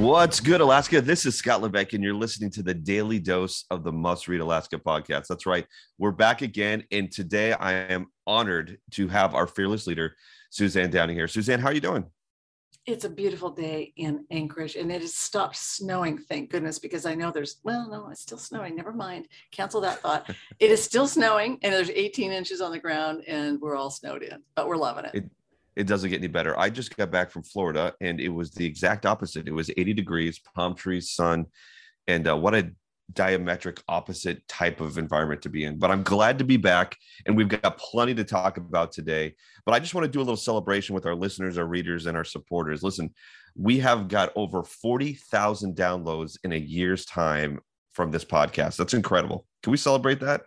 What's good, Alaska? This is Scott Levesque, and you're listening to the daily dose of the Must Read Alaska podcast. That's right. We're back again, and today I am honored to have our fearless leader, Suzanne Downing here. Suzanne, how are you doing? It's a beautiful day in Anchorage, and it has stopped snowing, thank goodness, because I know there's, well, no, it's still snowing. Never mind. Cancel that thought. it is still snowing, and there's 18 inches on the ground, and we're all snowed in, but we're loving it. it it doesn't get any better. I just got back from Florida and it was the exact opposite. It was 80 degrees, palm trees, sun, and uh, what a diametric opposite type of environment to be in. But I'm glad to be back and we've got plenty to talk about today. But I just want to do a little celebration with our listeners, our readers, and our supporters. Listen, we have got over 40,000 downloads in a year's time from this podcast. That's incredible. Can we celebrate that?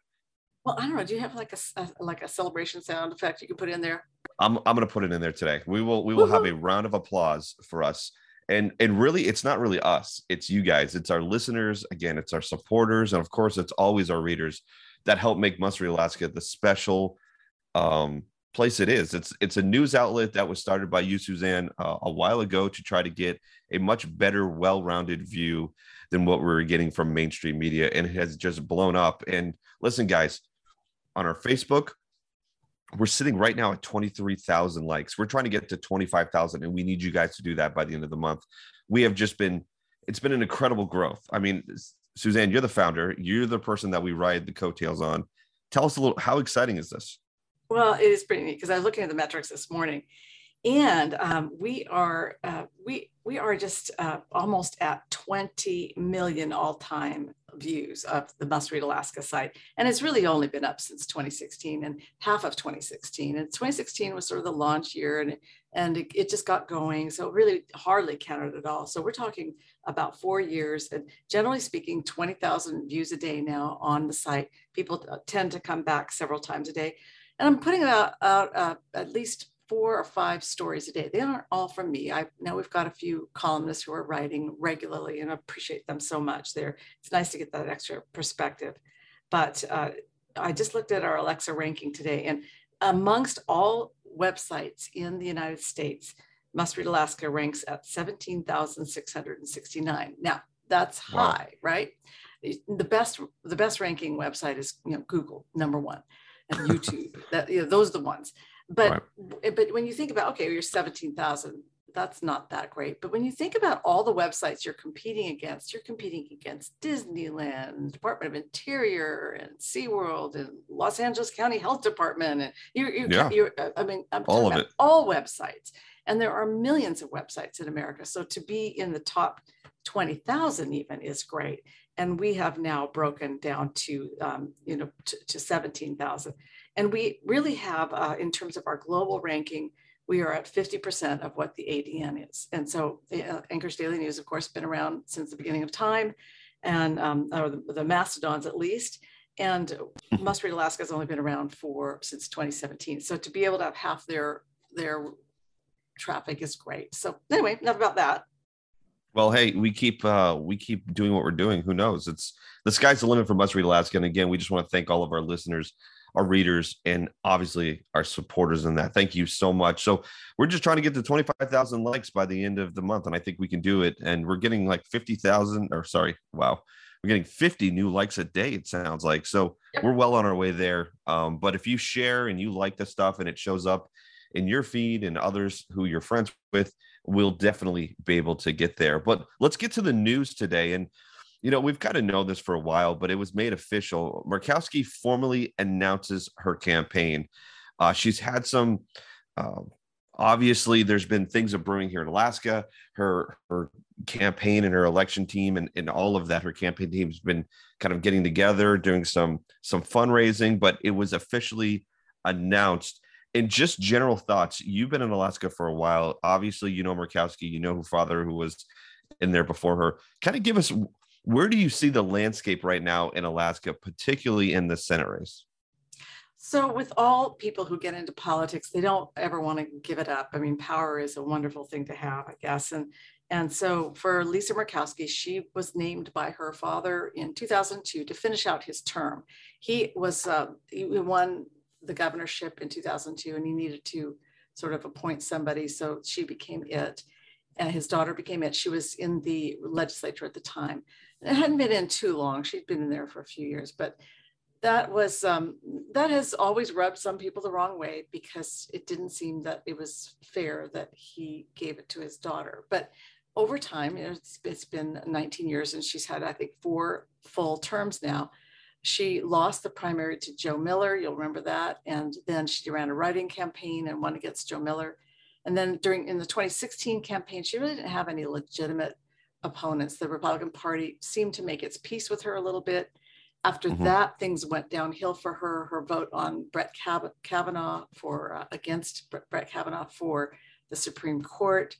Well, I don't know. Do you have like a, a like a celebration sound effect you can put in there? I'm I'm gonna put it in there today. We will we will have a round of applause for us. And and really, it's not really us. It's you guys. It's our listeners. Again, it's our supporters, and of course, it's always our readers that help make Must Read Alaska the special um, place it is. It's it's a news outlet that was started by you, Suzanne, uh, a while ago to try to get a much better, well-rounded view than what we were getting from mainstream media, and it has just blown up. And listen, guys, on our Facebook, we're sitting right now at 23,000 likes. We're trying to get to 25,000 and we need you guys to do that by the end of the month. We have just been it's been an incredible growth. I mean, Suzanne, you're the founder. You're the person that we ride the coattails on. Tell us a little how exciting is this? Well, it is pretty neat because I was looking at the metrics this morning and um, we are uh, we we are just uh, almost at 20 million all-time views of the Must Read Alaska site. And it's really only been up since 2016 and half of 2016. And 2016 was sort of the launch year and, and it, it just got going. So really hardly counted at all. So we're talking about four years and generally speaking, 20,000 views a day now on the site. People uh, tend to come back several times a day. And I'm putting out, out uh, at least four or five stories a day. They aren't all from me. I know we've got a few columnists who are writing regularly and I appreciate them so much. There, it's nice to get that extra perspective. But uh, I just looked at our Alexa ranking today, and amongst all websites in the United States, Must Read Alaska ranks at 17,669. Now, that's wow. high, right? The best, the best ranking website is you know Google, number one, and YouTube. that you know, those are the ones. But right. but when you think about okay, you're 17,000, that's not that great. But when you think about all the websites you're competing against, you're competing against Disneyland, Department of Interior, and SeaWorld, and Los Angeles County Health Department, and you you yeah. you're, I mean, I'm all of it, all websites, and there are millions of websites in America. So to be in the top 20,000 even is great. And we have now broken down to, um, you know, to, to 17,000. And we really have, uh, in terms of our global ranking, we are at 50% of what the ADN is. And so uh, Anchorage Daily News, of course, been around since the beginning of time, and um, or the, the mastodons at least. And Must Read Alaska has only been around for since 2017. So to be able to have half their their traffic is great. So anyway, enough about that. Well, hey, we keep uh, we keep doing what we're doing. Who knows? It's the sky's the limit for Must Read Alaska. And again, we just want to thank all of our listeners our readers, and obviously our supporters in that. Thank you so much. So we're just trying to get to 25,000 likes by the end of the month, and I think we can do it. And we're getting like 50,000, or sorry, wow, we're getting 50 new likes a day. It sounds like so yep. we're well on our way there. Um, but if you share and you like the stuff and it shows up in your feed and others who you're friends with, we'll definitely be able to get there. But let's get to the news today and you know, we've kind of known this for a while, but it was made official. Murkowski formally announces her campaign. Uh, she's had some, uh, obviously, there's been things of brewing here in Alaska. Her her campaign and her election team and, and all of that, her campaign team has been kind of getting together, doing some some fundraising, but it was officially announced. and just general thoughts. You've been in Alaska for a while. Obviously, you know Murkowski. You know who father who was in there before her. Kind of give us where do you see the landscape right now in Alaska, particularly in the Senate race? So, with all people who get into politics, they don't ever want to give it up. I mean, power is a wonderful thing to have, I guess. And and so for Lisa Murkowski, she was named by her father in 2002 to finish out his term. He was uh, he won the governorship in 2002, and he needed to sort of appoint somebody, so she became it, and his daughter became it. She was in the legislature at the time. It hadn't been in too long; she'd been in there for a few years, but that was um, that has always rubbed some people the wrong way because it didn't seem that it was fair that he gave it to his daughter. But over time, it's, it's been 19 years and she's had, I think, four full terms now. She lost the primary to Joe Miller, you'll remember that. And then she ran a write-in campaign and won against Joe Miller. And then during in the 2016 campaign, she really didn't have any legitimate opponents. The Republican Party seemed to make its peace with her a little bit. After mm-hmm. that, things went downhill for her. Her vote on Brett Kavanaugh for uh, against Brett Kavanaugh for the Supreme Court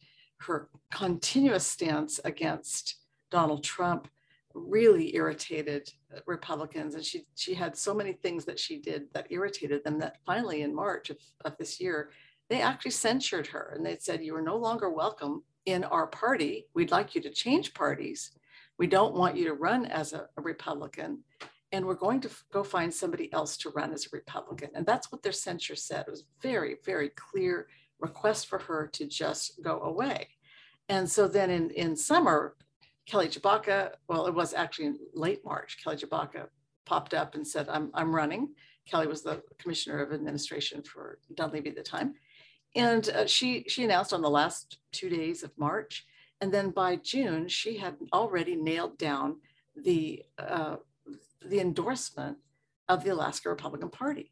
her continuous stance against Donald Trump really irritated Republicans. And she, she had so many things that she did that irritated them that finally in March of, of this year, they actually censured her and they said, You are no longer welcome in our party. We'd like you to change parties. We don't want you to run as a, a Republican. And we're going to go find somebody else to run as a Republican. And that's what their censure said. It was very, very clear request for her to just go away. And so then in, in summer, Kelly Tshibaka, well, it was actually in late March, Kelly Tshibaka popped up and said, I'm, I'm running. Kelly was the commissioner of administration for Dunleavy at the time. And uh, she, she announced on the last two days of March. And then by June, she had already nailed down the, uh, the endorsement of the Alaska Republican Party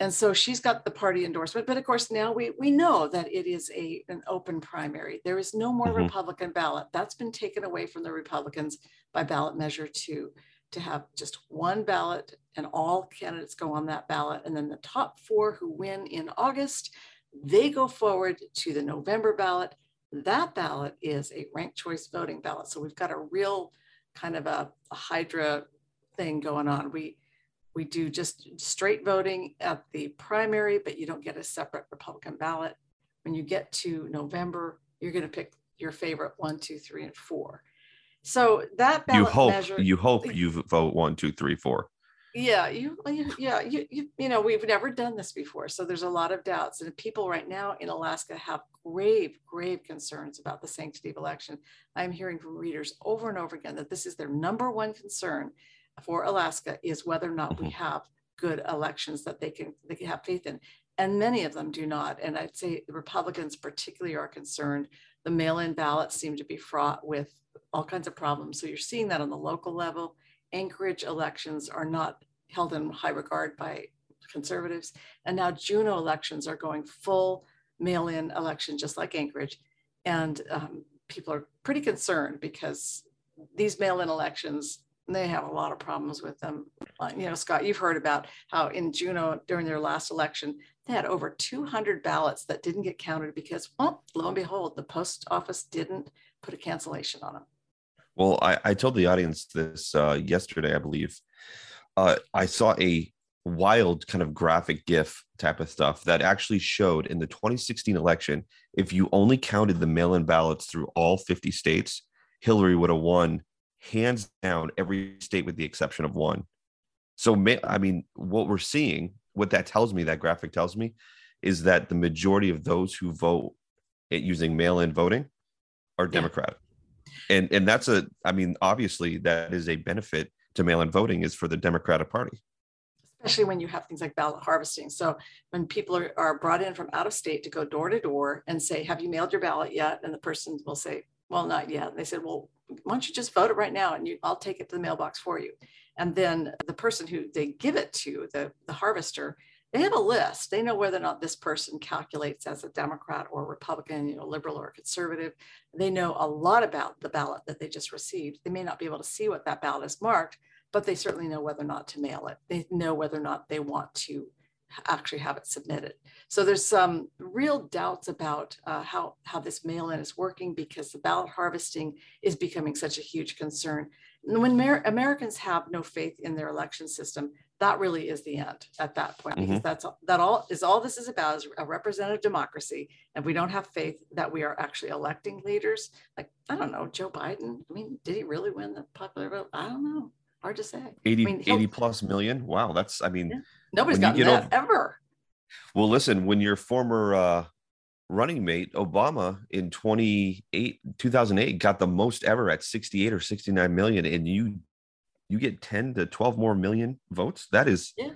and so she's got the party endorsement but of course now we we know that it is a an open primary there is no more mm-hmm. republican ballot that's been taken away from the republicans by ballot measure 2 to have just one ballot and all candidates go on that ballot and then the top 4 who win in august they go forward to the november ballot that ballot is a ranked choice voting ballot so we've got a real kind of a, a hydra thing going on we we do just straight voting at the primary, but you don't get a separate Republican ballot. When you get to November, you're going to pick your favorite one, two, three, and four. So that ballot you hope measure, you hope you vote one, two, three, four. Yeah, you, yeah, you, you, you know, we've never done this before, so there's a lot of doubts, and people right now in Alaska have grave, grave concerns about the sanctity of election. I'm hearing from readers over and over again that this is their number one concern for Alaska is whether or not we mm-hmm. have good elections that they can they can have faith in. And many of them do not. And I'd say the Republicans particularly are concerned. The mail-in ballots seem to be fraught with all kinds of problems. So you're seeing that on the local level. Anchorage elections are not held in high regard by conservatives. And now Juneau elections are going full mail-in election, just like Anchorage. And um, people are pretty concerned because these mail-in elections they have a lot of problems with them. Uh, you know, Scott, you've heard about how in Juneau during their last election, they had over 200 ballots that didn't get counted because, well, lo and behold, the post office didn't put a cancellation on them. Well, I, I told the audience this uh, yesterday, I believe. Uh, I saw a wild kind of graphic GIF type of stuff that actually showed in the 2016 election, if you only counted the mail in ballots through all 50 states, Hillary would have won hands down every state with the exception of one. So, I mean, what we're seeing, what that tells me, that graphic tells me, is that the majority of those who vote using mail-in voting are Democrat, yeah. and and that's a, I mean, obviously that is a benefit to mail-in voting is for the Democratic Party. Especially when you have things like ballot harvesting. So when people are, are brought in from out of state to go door to door and say, "Have you mailed your ballot yet?" and the person will say, "Well, not yet." And they said, "Well, why don't you just vote it right now and you, I'll take it to the mailbox for you. And then the person who they give it to, the, the harvester, they have a list. They know whether or not this person calculates as a Democrat or Republican, you know, liberal or conservative. They know a lot about the ballot that they just received. They may not be able to see what that ballot is marked, but they certainly know whether or not to mail it. They know whether or not they want to actually have it submitted. So there's some real doubts about uh, how, how this mail-in is working because the ballot harvesting is becoming such a huge concern. And when Mer- Americans have no faith in their election system, that really is the end at that point because mm-hmm. that's all, that all is all this is about is a representative democracy and we don't have faith that we are actually electing leaders. Like i don't know joe biden i mean did he really win the popular vote? I don't know. Hard to say. 80, I mean, 80 plus million? Wow that's i mean yeah. nobody's gotten that ever. Well listen when your former uh running mate obama in 28 2008 got the most ever at 68 or 69 million and you you get 10 to 12 more million votes? That is yeah.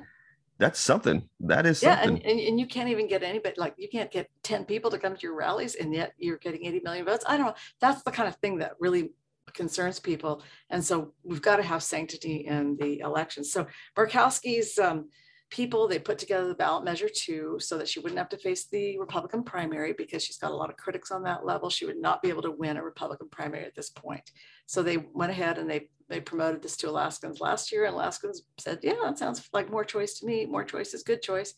that's something. That is yeah and, and, and you can't even get anybody like you can't get 10 people to come to your rallies and yet you're getting 80 million votes. I don't know. That's the kind of thing that really concerns people. And so we've got to have sanctity in the elections so murkowski's um, people. They put together the ballot measure too, so that she wouldn't have to face the Republican primary because she's got a lot of critics on that level. She would not be able to win a Republican primary at this point. So they went ahead and they they promoted this to Alaskans last year, and Alaskans said, "Yeah, that sounds like more choice to me. More choice is good choice."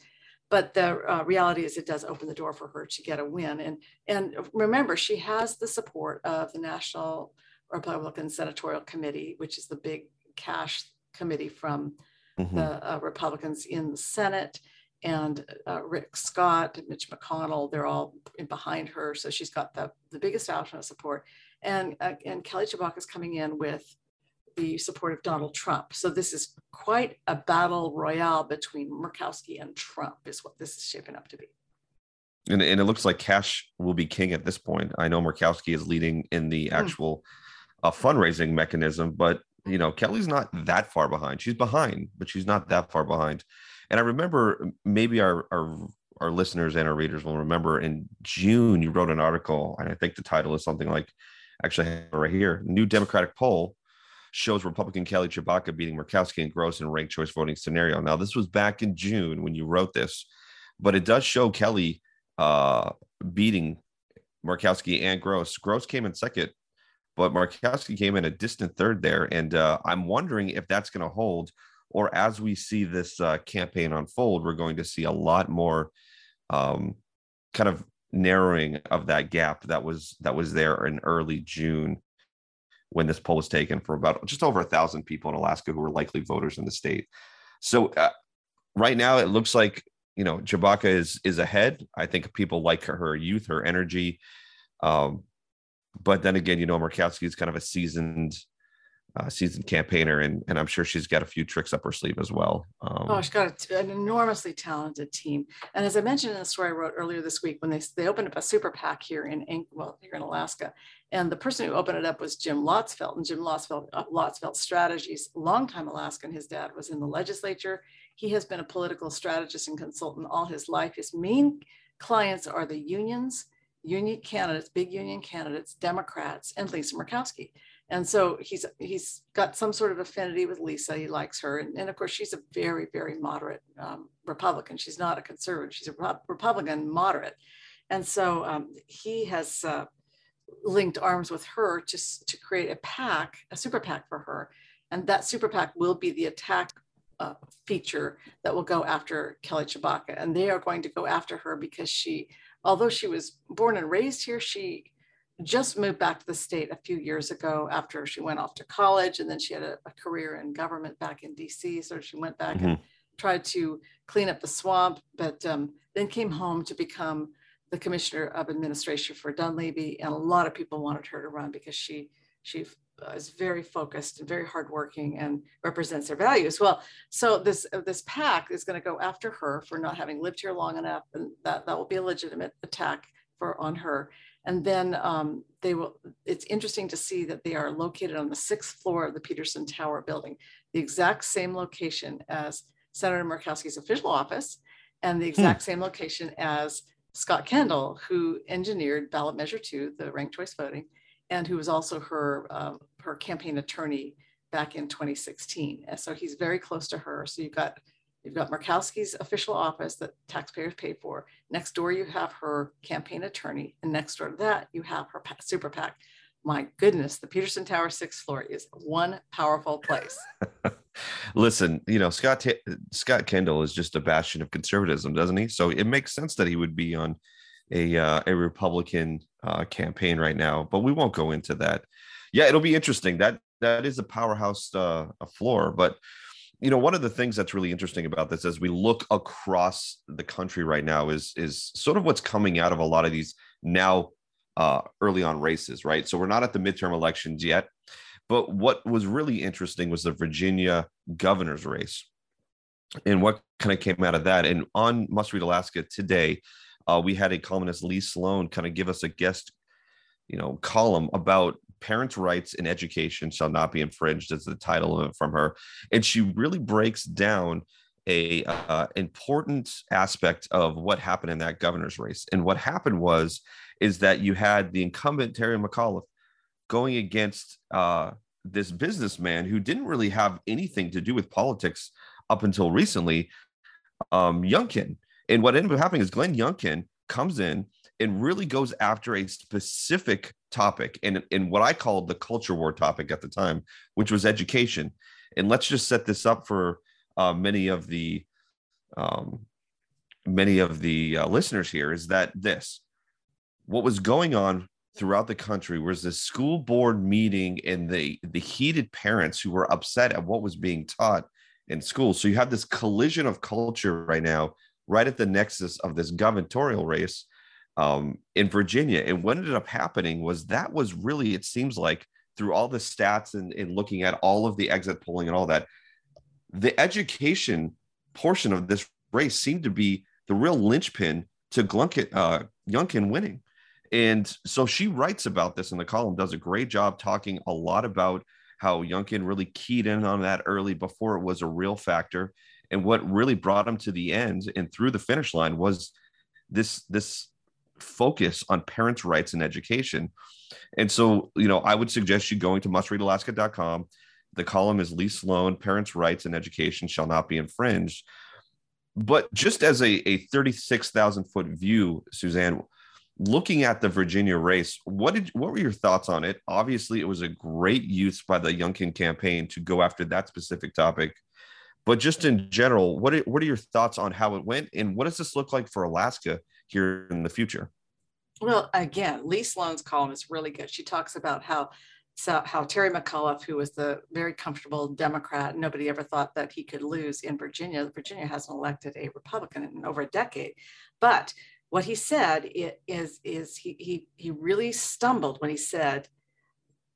But the uh, reality is, it does open the door for her to get a win. And and remember, she has the support of the National Republican Senatorial Committee, which is the big cash committee from mm-hmm. the uh, Republicans in the Senate and uh, Rick Scott, Mitch McConnell, they're all behind her. So she's got the, the biggest option of support. And, uh, and Kelly Tshibaka is coming in with the support of Donald Trump. So this is quite a battle royale between Murkowski and Trump is what this is shaping up to be. And, and it looks like cash will be king at this point. I know Murkowski is leading in the hmm. actual mm. uh, fundraising mechanism, but you know, Kelly's not that far behind. She's behind, but she's not that far behind. And I remember maybe our our our listeners and our readers will remember in June you wrote an article, and I think the title is something like actually right here. New Democratic poll shows Republican Kelly Tshibaka beating Murkowski and Gross in ranked choice voting scenario. Now, this was back in June when you wrote this, but it does show Kelly uh, beating Murkowski and Gross. Gross came in second but Murkowski came in a distant third there. And uh, I'm wondering if that's going to hold, or as we see this uh, campaign unfold, we're going to see a lot more um, kind of narrowing of that gap that was that was there in early June when this poll was taken for about just over a thousand people in Alaska who were likely voters in the state. So uh, right now it looks like you know Tshibaka is is ahead. I think people like her, her youth, her energy. Um, but then again, you know, Murkowski is kind of a seasoned, uh, seasoned campaigner, and and I'm sure she's got a few tricks up her sleeve as well. Um, oh, she's got an enormously talented team, and as I mentioned in the story I wrote earlier this week, when they they opened up a super PAC here in well here in Alaska, and the person who opened it up was Jim Lottsfeldt, and Jim Lottsfeldt uh, Lottsfeldt Strategies, longtime Alaskan. His dad was in the legislature. He has been a political strategist and consultant all his life. His main clients are the unions union candidates, big union candidates, Democrats, and Lisa Murkowski. And so he's he's got some sort of affinity with Lisa. He likes her, and, and of course she's a very very moderate um, Republican. She's not a conservative. She's a Republican moderate, and so um, he has uh, linked arms with her to to create a pack, a super pack for her, and that super pack will be the attack uh, feature that will go after Kelly Tshibaka, and they are going to go after her because she although she was born and raised here, she just moved back to the state a few years ago after she went off to college. And then she had a, a career in government back in DC. So she went back mm-hmm. and tried to clean up the swamp, but um, then came home to become the commissioner of administration for Dunleavy. And a lot of people wanted her to run because she she uh, is very focused and very hardworking and represents their values. Well, so this uh, this PAC is going to go after her for not having lived here long enough, and that that will be a legitimate attack for on her. And then um, they will. It's interesting to see that they are located on the sixth floor of the Peterson Tower building, the exact same location as Senator Murkowski's official office, and the exact hmm. same location as Scott Kendall, who engineered ballot measure two, the ranked choice voting and who was also her, um, her campaign attorney back in 2016. And so he's very close to her. So you've got You've got Murkowski's official office that taxpayers pay for. Next door, you have her campaign attorney. And next door to that, you have her super PAC. My goodness, the Peterson Tower sixth floor is one powerful place. Listen, you know Scott T- Scott Kendall is just a bastion of conservatism, doesn't he? So it makes sense that he would be on a uh, a Republican uh, campaign right now. But we won't go into that. Yeah, it'll be interesting. That that is a powerhouse uh, a floor. But you know, one of the things that's really interesting about this as we look across the country right now is is sort of what's coming out of a lot of these now uh, early on races, right? So we're not at the midterm elections yet. But what was really interesting was the Virginia governor's race and what kind of came out of that. And on Must Read Alaska today, uh, we had a columnist, Lee Sloan, kind of give us a guest, you know, column about parents' rights in education shall not be infringed. Is the title of it from her, and she really breaks down a uh, important aspect of what happened in that governor's race. And what happened was is that you had the incumbent Terry McAuliffe going against uh, this businessman who didn't really have anything to do with politics up until recently, um, Youngkin. And what ended up happening is Glenn Youngkin comes in and really goes after a specific topic and, and what I called the culture war topic at the time, which was education. And let's just set this up for uh, many of the um, many of the uh, listeners here is that this what was going on throughout the country was this school board meeting and the the heated parents who were upset at what was being taught in school. So you have this collision of culture right now, right at the nexus of this gubernatorial race um, in Virginia. And what ended up happening was that was really, it seems like, through all the stats and, and looking at all of the exit polling and all that, the education portion of this race seemed to be the real linchpin to Glunkin, uh, Youngkin winning. And so she writes about this in the column, does a great job talking a lot about how Youngkin really keyed in on that early before it was a real factor. And what really brought him to the end and through the finish line was this this focus on parents' rights and education. And so, you know, I would suggest you going to mustreadalaska.com. The column is Lee Sloan, Parents' Rights and Education Shall Not Be Infringed. But just as a, a 36,000 foot view, Suzanne, looking at the Virginia race, what did what were your thoughts on it? Obviously, it was a great use by the Youngkin campaign to go after that specific topic. But just in general, what are, what are your thoughts on how it went, and what does this look like for Alaska here in the future? Well, again, Lee Sloan's column is really good. She talks about how so how Terry McAuliffe, who was the very comfortable Democrat, nobody ever thought that he could lose in Virginia. Virginia hasn't elected a Republican in over a decade, but what he said is, is he, he, he really stumbled when he said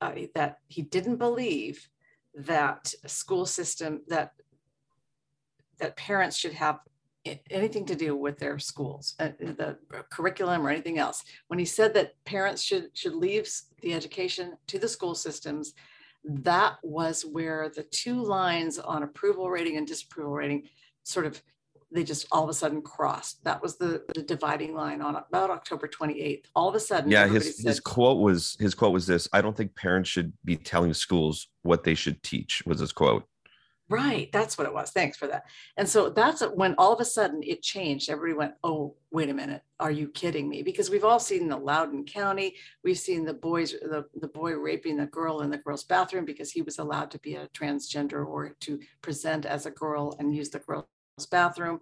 uh, that he didn't believe that school system that that parents should have anything to do with their schools uh, the curriculum or anything else when he said that parents should should leave the education to the school systems that was where the two lines on approval rating and disapproval rating sort of they just all of a sudden crossed. That was the, the dividing line on about October 28th. All of a sudden, yeah, his, said, his quote was his quote was this: "I don't think parents should be telling schools what they should teach." Was his quote. Right, that's what it was. Thanks for that. And so that's when all of a sudden it changed. Everybody went, "Oh, wait a minute, are you kidding me?" Because we've all seen the Loudoun County. We've seen the boys, the, the boy raping the girl in the girl's bathroom because he was allowed to be a transgender or to present as a girl and use the girl's bathroom.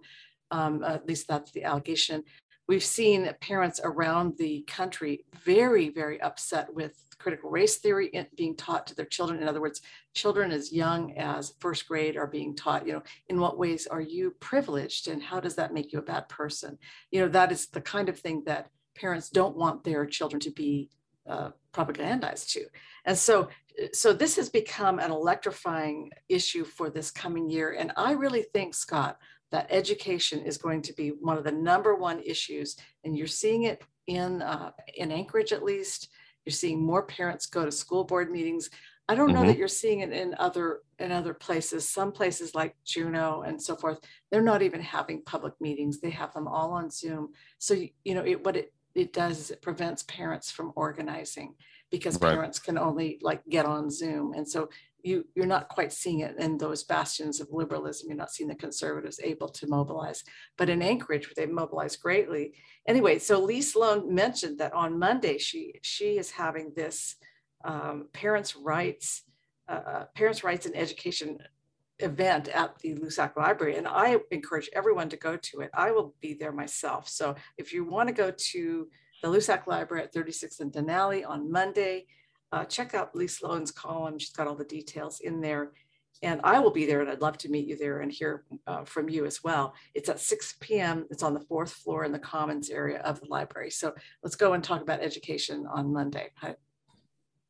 Um, at least that's the allegation. We've seen parents around the country very, very upset with critical race theory being taught to their children. In other words, children as young as first grade are being taught, you know, in what ways are you privileged and how does that make you a bad person? You know, that is the kind of thing that parents don't want their children to be uh, propagandized to. And so, so this has become an electrifying issue for this coming year. And I really think, Scott, that education is going to be one of the number one issues. And you're seeing it in, uh, in Anchorage, at least. You're seeing more parents go to school board meetings. I don't know mm-hmm. that you're seeing it in other in other places. Some places like Juneau and so forth, they're not even having public meetings. They have them all on Zoom. So you know it, what it it does is it prevents parents from organizing because right. parents can only like get on Zoom. And so you you're not quite seeing it in those bastions of liberalism. You're not seeing the conservatives able to mobilize. But in Anchorage, they mobilized greatly. Anyway, so Lee Sloan mentioned that on Monday she she is having this um, parents' rights uh, parents' rights in education event at the Loussac Library, and I encourage everyone to go to it. I will be there myself. So if you want to go to the Loussac Library at 36th and Denali on Monday, uh, check out Lee Sloan's column. She's got all the details in there. And I will be there, and I'd love to meet you there and hear uh, from you as well. It's at 6 p.m. It's on the fourth floor in the Commons area of the library. So let's go and talk about education on Monday.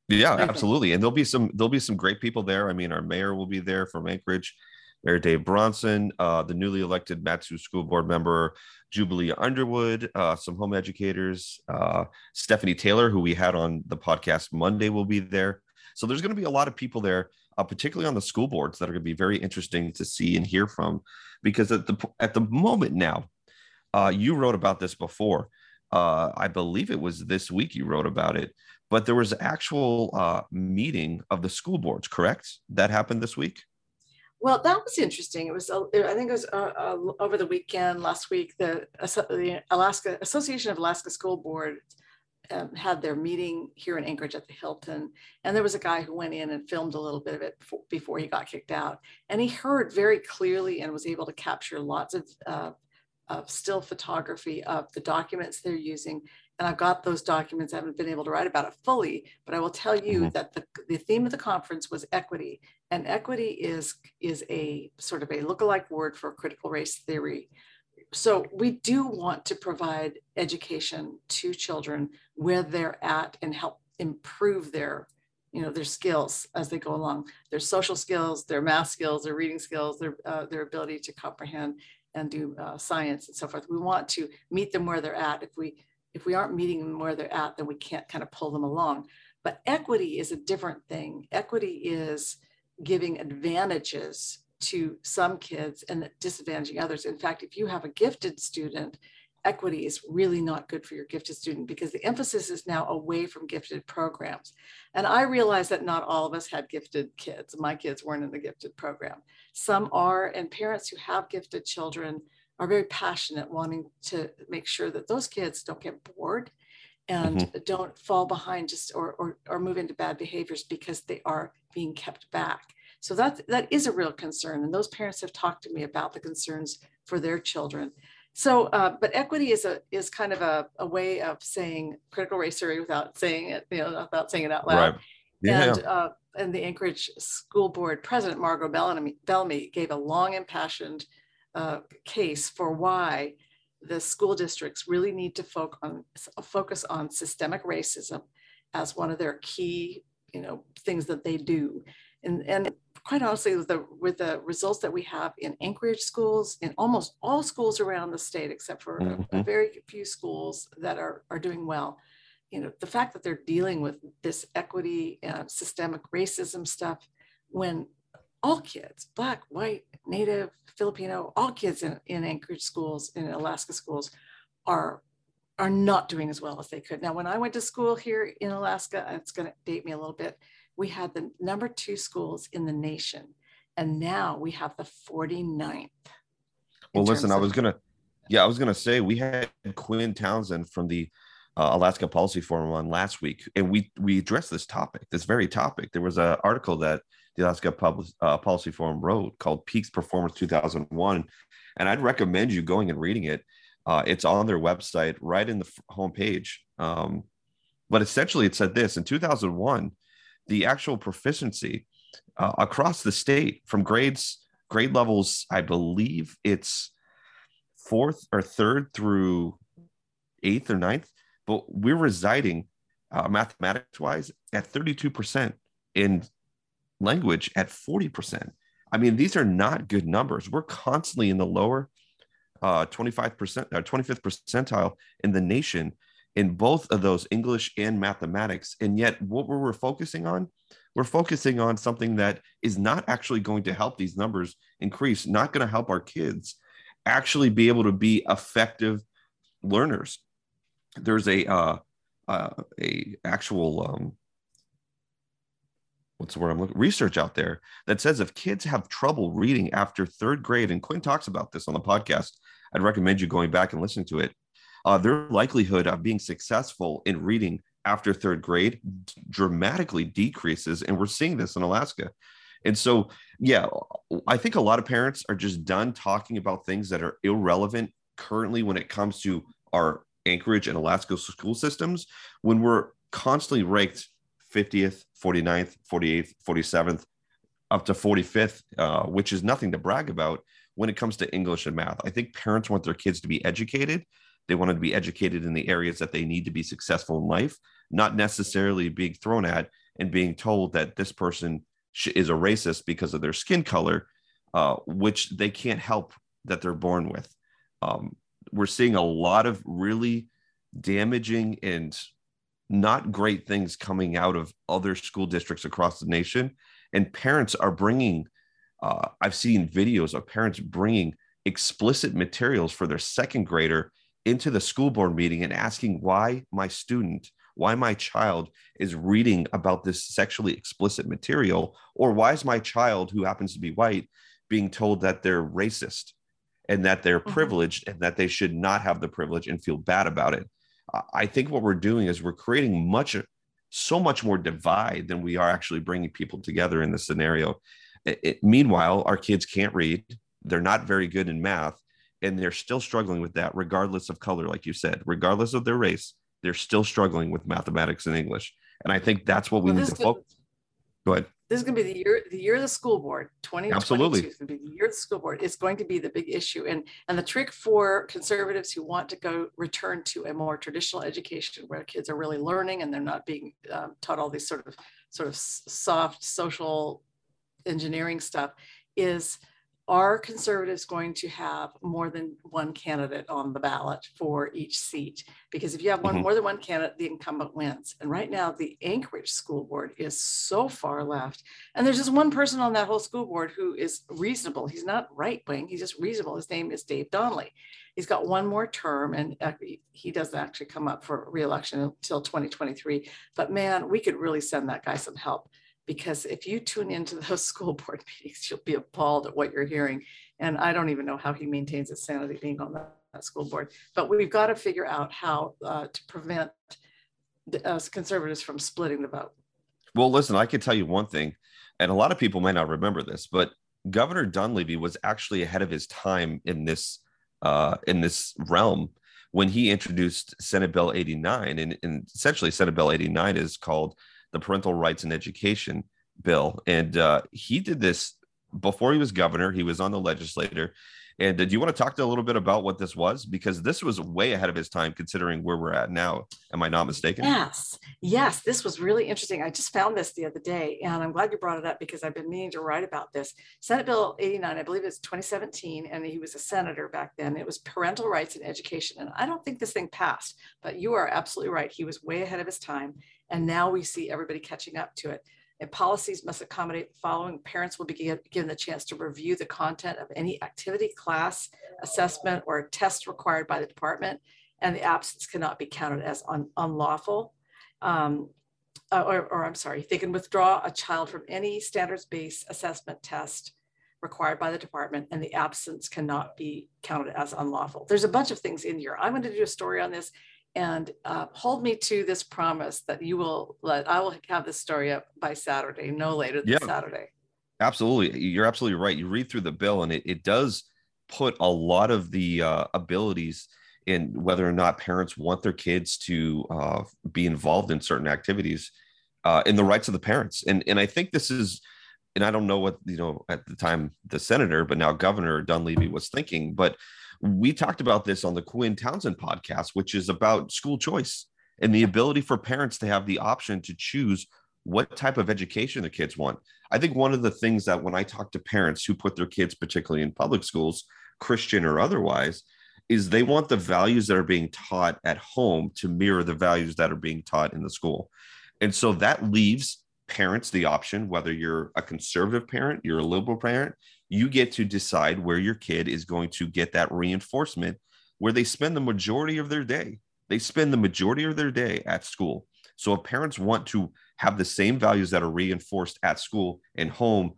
Yeah, absolutely. And there'll be some there'll be some great people there. I mean, our mayor will be there from Anchorage, Mayor Dave Bronson, uh, the newly elected Mat-Su School Board member Jubilee Underwood, uh, some home educators, uh, Stephanie Taylor, who we had on the podcast Monday, will be there. So there's going to be a lot of people there, uh, particularly on the school boards, that are going to be very interesting to see and hear from, because at the at the moment now, uh, you wrote about this before. Uh, I believe it was this week you wrote about it but there was actual uh, meeting of the school boards, correct? That happened this week. Well, that was interesting. It was, uh, I think it was uh, uh, over the weekend last week. The, the, Alaska Association of Alaska School Board um, had their meeting here in Anchorage at the Hilton, and there was a guy who went in and filmed a little bit of it before, before he got kicked out, and he heard very clearly and was able to capture lots of uh, of still photography of the documents they're using and I've got those documents. I haven't been able to write about it fully, but I will tell you mm-hmm. that the, the theme of the conference was equity. And equity is, is a sort of a look-alike word for critical race theory. So we do want to provide education to children where they're at and help improve their you know their skills as they go along their social skills their math skills their reading skills their uh, their ability to comprehend and do uh, science and so forth we want to meet them where they're at if we if we aren't meeting them where they're at, then we can't kind of pull them along. But equity is a different thing. Equity is giving advantages to some kids and disadvantaging others. In fact, if you have a gifted student, equity is really not good for your gifted student because the emphasis is now away from gifted programs. And I realize that not all of us had gifted kids. My kids weren't in the gifted program. Some are, and parents who have gifted children are very passionate wanting to make sure that those kids don't get bored and mm-hmm. don't fall behind just or, or or move into bad behaviors because they are being kept back so that that is a real concern and those parents have talked to me about the concerns for their children so uh, but equity is a is kind of a, a way of saying critical race theory without saying it you know without saying it out loud right. yeah. and uh, and the anchorage school board president margo bellamy, bellamy gave a long impassioned uh, case for why the school districts really need to focus on, focus on systemic racism as one of their key you know things that they do and and quite honestly with the with the results that we have in anchorage schools in almost all schools around the state except for mm-hmm. a, very few schools that are are doing well you know the fact that they're dealing with this equity and systemic racism stuff when all kids, Black, white, Native, Filipino, all kids in, in Anchorage schools, in Alaska schools, are are not doing as well as they could. Now, when I went to school here in Alaska, it's going to date me a little bit. We had the number two schools in the nation, and now we have the 49th. Well, listen, I was gonna, yeah, I was gonna say we had Quinn Townsend from the uh, Alaska Policy Forum on last week, and we we addressed this topic, this very topic. There was an article that the Alaska Public, uh, Policy Forum wrote called Peaks Performance 2001. And I'd recommend you going and reading it. Uh, it's on their website, right in the homepage. Um, but essentially, it said this in 2001, the actual proficiency uh, across the state from grades, grade levels, I believe it's fourth or third through eighth or ninth, but we're residing uh, mathematics wise at 32% in language at 40%. I mean, these are not good numbers. We're constantly in the lower uh, 25% or 25th percentile in the nation in both of those English and mathematics. And yet, what we're focusing on, we're focusing on something that is not actually going to help these numbers increase, not going to help our kids actually be able to be effective learners. There's a uh, uh, a actual um, what's the word I'm looking research out there that says if kids have trouble reading after third grade, and Quinn talks about this on the podcast, I'd recommend you going back and listening to it. Uh, their likelihood of being successful in reading after third grade dramatically decreases, and we're seeing this in Alaska. And so, yeah, I think a lot of parents are just done talking about things that are irrelevant currently when it comes to our Anchorage and Alaska school systems when we're constantly ranked 50th, 49th, 48th, 47th, up to 45th, uh, which is nothing to brag about when it comes to English and math. I think parents want their kids to be educated. They want to be educated in the areas that they need to be successful in life, not necessarily being thrown at and being told that this person is a racist because of their skin color, uh, which they can't help that they're born with. Um, we're seeing a lot of really damaging and not great things coming out of other school districts across the nation. And parents are bringing, uh, I've seen videos of parents bringing explicit materials for their second grader into the school board meeting and asking why my student, why my child is reading about this sexually explicit material, or why is my child, who happens to be white, being told that they're racist and that they're mm-hmm. privileged and that they should not have the privilege and feel bad about it. I think what we're doing is we're creating much, so much more divide than we are actually bringing people together in this scenario. It, it, meanwhile, our kids can't read, they're not very good in math, and they're still struggling with that, regardless of color, like you said, regardless of their race, they're still struggling with mathematics and English. And I think that's what we well, need to focus. Go ahead. This is going to be the year the year of the school board. Twenty Absolutely. is going to be the year of the school board. It's going to be the big issue. And and the trick for conservatives who want to go return to a more traditional education where kids are really learning and they're not being um, taught all these sort of sort of soft social engineering stuff is are conservatives going to have more than one candidate on the ballot for each seat? Because if you have one mm-hmm. more than one candidate, the incumbent wins. And right now, the Anchorage School Board is so far left, and there's just one person on that whole school board who is reasonable. He's not right wing; he's just reasonable. His name is Dave Donnelly. He's got one more term, and he doesn't actually come up for reelection until 2023. But man, we could really send that guy some help because if you tune into those school board meetings, you'll be appalled at what you're hearing. And I don't even know how he maintains his sanity being on that, that school board. But we've got to figure out how uh, to prevent us conservatives from splitting the vote. Well, listen, I can tell you one thing, and a lot of people might not remember this, but Governor Dunleavy was actually ahead of his time in this uh, in this realm when he introduced Senate Bill 89, and, and essentially Senate Bill 89 is called the Parental Rights and Education bill. And uh, he did this before he was governor. He was on the legislature. And did you want to talk to a little bit about what this was? Because this was way ahead of his time, considering where we're at now. Am I not mistaken? Yes. Yes. This was really interesting. I just found this the other day, and I'm glad you brought it up because I've been meaning to write about this. Senate Bill 89, I believe it's 2017, and he was a senator back then. It was parental rights and education. And I don't think this thing passed, but you are absolutely right. He was way ahead of his time. And now we see everybody catching up to it. And policies must accommodate the following. Parents will be given the chance to review the content of any activity, class, assessment, or test required by the department, and the absence cannot be counted as un- unlawful. Um, uh, or, or, I'm sorry, they can withdraw a child from any standards-based assessment test required by the department, and the absence cannot be counted as unlawful. There's a bunch of things in here. I'm going to do a story on this and uh, hold me to this promise that you will let I will have this story up by Saturday, no later than yeah, Saturday. Absolutely, you're absolutely right. You read through the bill, and it, it does put a lot of the uh, abilities in whether or not parents want their kids to uh, be involved in certain activities uh, in the rights of the parents. And and I think this is, and I don't know what you know at the time the senator, but now Governor Dunleavy was thinking, but we talked about this on the Quinn Townsend podcast, which is about school choice and the ability for parents to have the option to choose what type of education the kids want. I think one of the things that when I talk to parents who put their kids, particularly in public schools, Christian or otherwise, is they want the values that are being taught at home to mirror the values that are being taught in the school. And so that leaves parents the option, whether you're a conservative parent, you're a liberal parent, you get to decide where your kid is going to get that reinforcement where they spend the majority of their day. They spend the majority of their day at school. So if parents want to have the same values that are reinforced at school and home,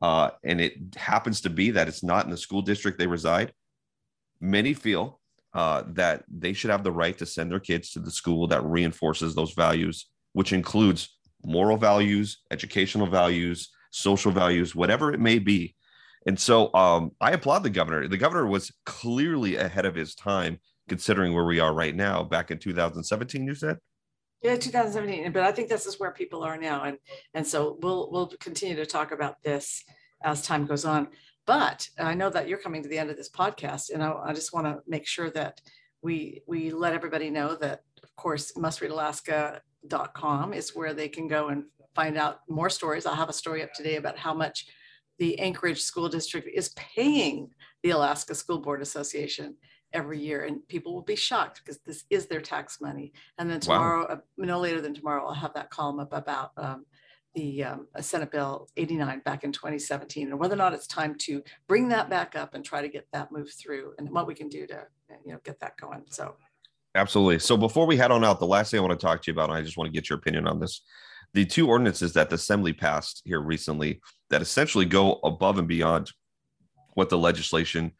uh, and it happens to be that it's not in the school district they reside, many feel uh, that they should have the right to send their kids to the school that reinforces those values, which includes moral values, educational values, social values, whatever it may be. And so um, I applaud the governor. The governor was clearly ahead of his time, considering where we are right now. Back in 2017, you said. Yeah, 2017. But I think this is where people are now, and and so we'll we'll continue to talk about this as time goes on. But I know that you're coming to the end of this podcast, and I, I just want to make sure that we we let everybody know that, of course, mustreadalaska.com is where they can go and find out more stories. I'll have a story up today about how much the Anchorage School District is paying the Alaska School Board Association every year, and people will be shocked because this is their tax money. And then tomorrow, wow. uh, no later than tomorrow, I'll have that column up about um, the um, Senate Bill 89 back in 2017, and whether or not it's time to bring that back up and try to get that moved through, and what we can do to you know get that going. So. Absolutely. So before we head on out, the last thing I want to talk to you about, and I just want to get your opinion on this the two ordinances that the assembly passed here recently that essentially go above and beyond what the legislation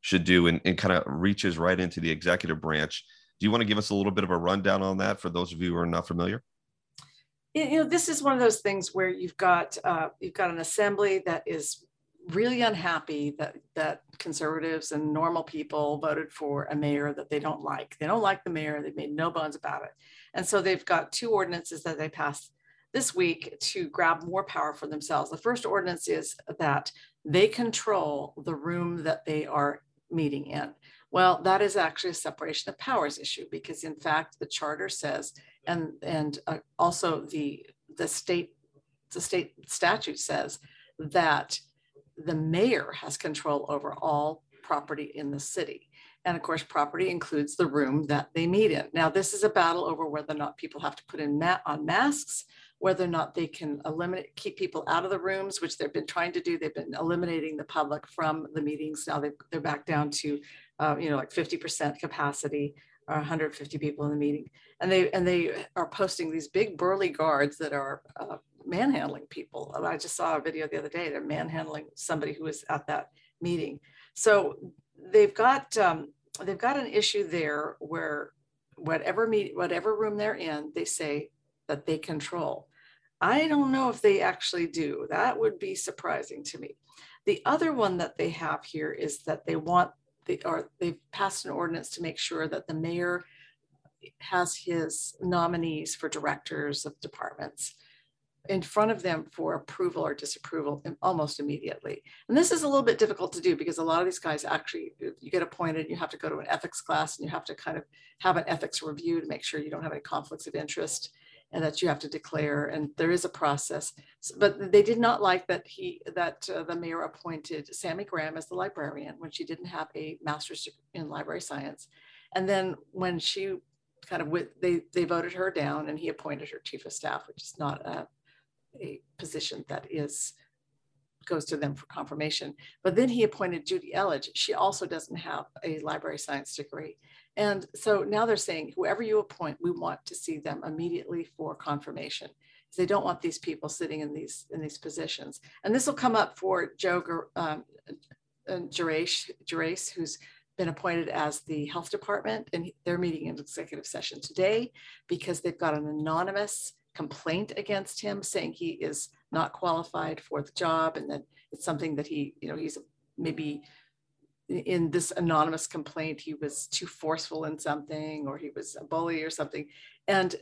should do and, and kind of reaches right into the executive branch. Do you want to give us a little bit of a rundown on that for those of you who are not familiar? You know, this is one of those things where you've got uh, you've got an assembly that is really unhappy that that conservatives and normal people voted for a mayor that they don't like. They don't like the mayor. They've made no bones about it, and so they've got two ordinances that they passed this week to grab more power for themselves. The first ordinance is that they control the room that they are meeting in. Well, that is actually a separation of powers issue because, in fact, the charter says, and and uh, also the the state the state statute says that the mayor has control over all property in the city. And of course, property includes the room that they meet in. Now, this is a battle over whether or not people have to put in on masks whether or not they can eliminate, keep people out of the rooms, which they've been trying to do. They've been eliminating the public from the meetings. Now they are back down to, uh, you know, like 50% capacity or 150 people in the meeting. And they, and they are posting these big burly guards that are uh, manhandling people. I just saw a video the other day. They're manhandling somebody who was at that meeting. So they've got, um, they've got an issue there where whatever meet, whatever room they're in, they say that they control. I don't know if they actually do. That would be surprising to me. The other one that they have here is that they want the or they've passed an ordinance to make sure that the mayor has his nominees for directors of departments in front of them for approval or disapproval almost immediately. And this is a little bit difficult to do because a lot of these guys actually, you get appointed, you have to go to an ethics class and you have to kind of have an ethics review to make sure you don't have any conflicts of interest and that you have to declare and there is a process but they did not like that he that uh, the mayor appointed Sami graham as the librarian when she didn't have a master's in library science and then when she kind of they they voted her down and he appointed her chief of staff which is not a, a position that is goes to them for confirmation but then he appointed judy Eledge she also doesn't have a library science degree and so now they're saying, whoever you appoint, we want to see them immediately for confirmation. They don't want these people sitting in these in these positions. And this will come up for Joe um, Gerace, who's been appointed as the health department, and they're meeting in executive session today because they've got an anonymous complaint against him saying he is not qualified for the job and that it's something that he, you know, he's maybe in this anonymous complaint he was too forceful in something or he was a bully or something. And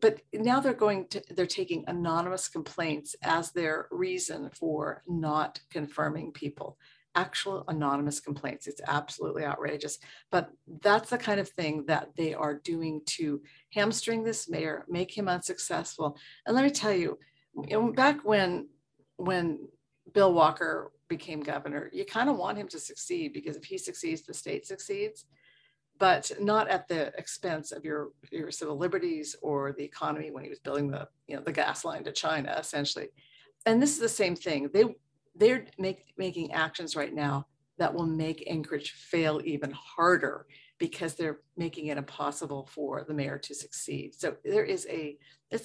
but now they're going to they're taking anonymous complaints as their reason for not confirming people actual anonymous complaints it's absolutely outrageous but that's the kind of thing that they are doing to hamstring this mayor make him unsuccessful and let me tell you, back when when bill walker became governor, you kind of want him to succeed because if he succeeds, the state succeeds, but not at the expense of your your civil liberties or the economy when he was building the you know the gas line to China essentially. And this is the same thing. They they're make, making actions right now that will make Anchorage fail even harder because they're making it impossible for the mayor to succeed. So there is a,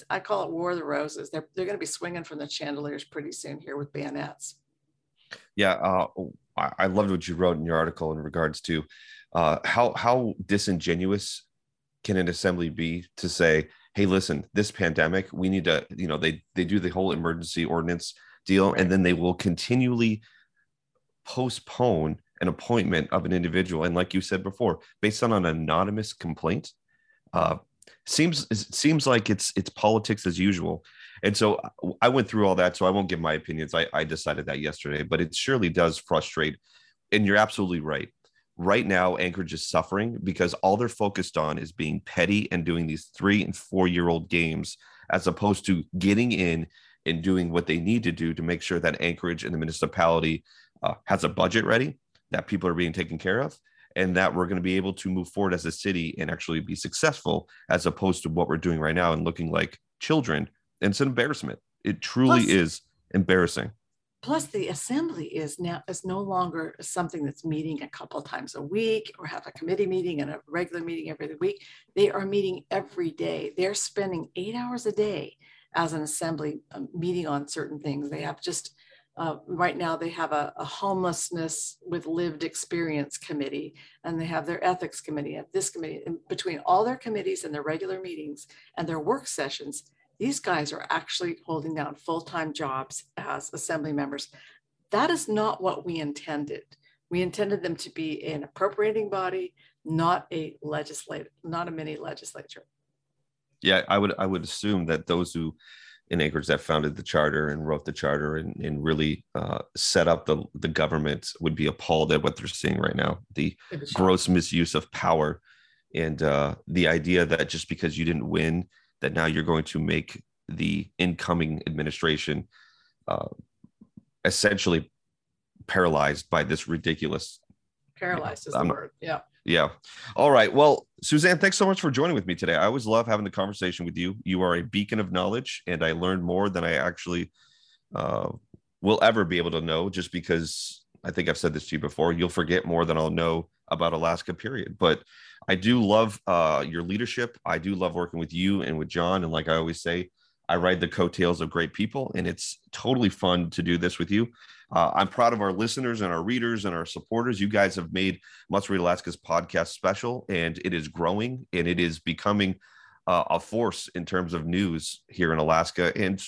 I call it War of the Roses. They're, they're going to be swinging from the chandeliers pretty soon here with bayonets. Yeah, uh, I, loved what you wrote in your article in regards to uh, how how disingenuous can an assembly be to say, "Hey, listen, this pandemic, we need to," you know, they they do the whole emergency ordinance deal, right. and then they will continually postpone an appointment of an individual. And like you said before, based on an anonymous complaint, uh, seems seems like it's it's politics as usual. And so I went through all that. So I won't give my opinions. I, I decided that yesterday, but it surely does frustrate. And you're absolutely right. Right now, Anchorage is suffering because all they're focused on is being petty and doing these three and four year old games, as opposed to getting in and doing what they need to do to make sure that Anchorage and the municipality uh, has a budget ready, that people are being taken care of, and that we're going to be able to move forward as a city and actually be successful, as opposed to what we're doing right now and looking like children. And it's an embarrassment. It truly plus, is embarrassing. Plus, the assembly is now is no longer something that's meeting a couple times a week or have a committee meeting and a regular meeting every week. They are meeting every day. They're spending eight hours a day as an assembly um, meeting on certain things. They have just uh, right now they have a, a, homelessness with lived experience committee and they have their ethics committee at this committee and between all their committees and their regular meetings and their work sessions these guys are actually holding down full-time jobs as assembly members. That is not what we intended. We intended them to be an appropriating body not a legislative not a mini legislature yeah i would i would assume that those who in Anchorage that founded the charter and wrote the charter and, and really uh, set up the, the government would be appalled at what they're seeing right now. The gross misuse of power and uh, the idea that just because you didn't win that now you're going to make the incoming administration uh, essentially paralyzed by this ridiculous paralyzed is the word yeah yeah. All right. Well, Suzanne, thanks so much for joining with me today. I always love having the conversation with you. You are a beacon of knowledge, and I learned more than I actually uh, will ever be able to know just because I think I've said this to you before. You'll forget more than I'll know about Alaska, period. But I do love uh, your leadership. I do love working with you and with John. And like I always say, I ride the coattails of great people, and it's totally fun to do this with you. Uh, I'm proud of our listeners and our readers and our supporters. You guys have made Must Read Alaska's podcast special, and it is growing and it is becoming uh, a force in terms of news here in Alaska. And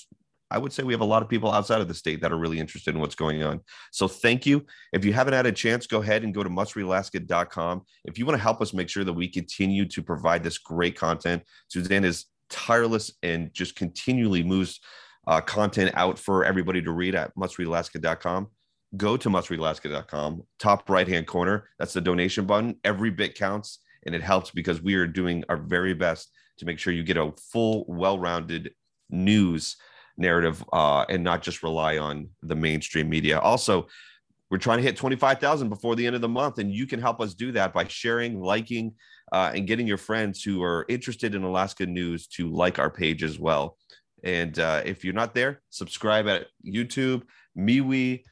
I would say we have a lot of people outside of the state that are really interested in what's going on. So thank you. If you haven't had a chance, go ahead and go to mustreadalaska.com. If you want to help us make sure that we continue to provide this great content, Suzanne is tireless and just continually moves uh, content out for everybody to read at mustreadalaska.com. Go to mustreadalaska.com, top right hand corner. That's the donation button. Every bit counts and it helps because we are doing our very best to make sure you get a full, well rounded news narrative uh, and not just rely on the mainstream media. Also, we're trying to hit 25,000 before the end of the month, and you can help us do that by sharing, liking, uh, and getting your friends who are interested in Alaska news to like our page as well. And uh, if you're not there, subscribe at YouTube, MeWe,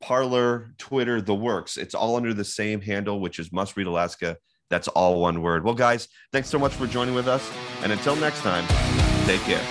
Parler, Twitter, the works. It's all under the same handle, which is Must Read Alaska. That's all one word. Well, guys, thanks so much for joining with us. And until next time, take care.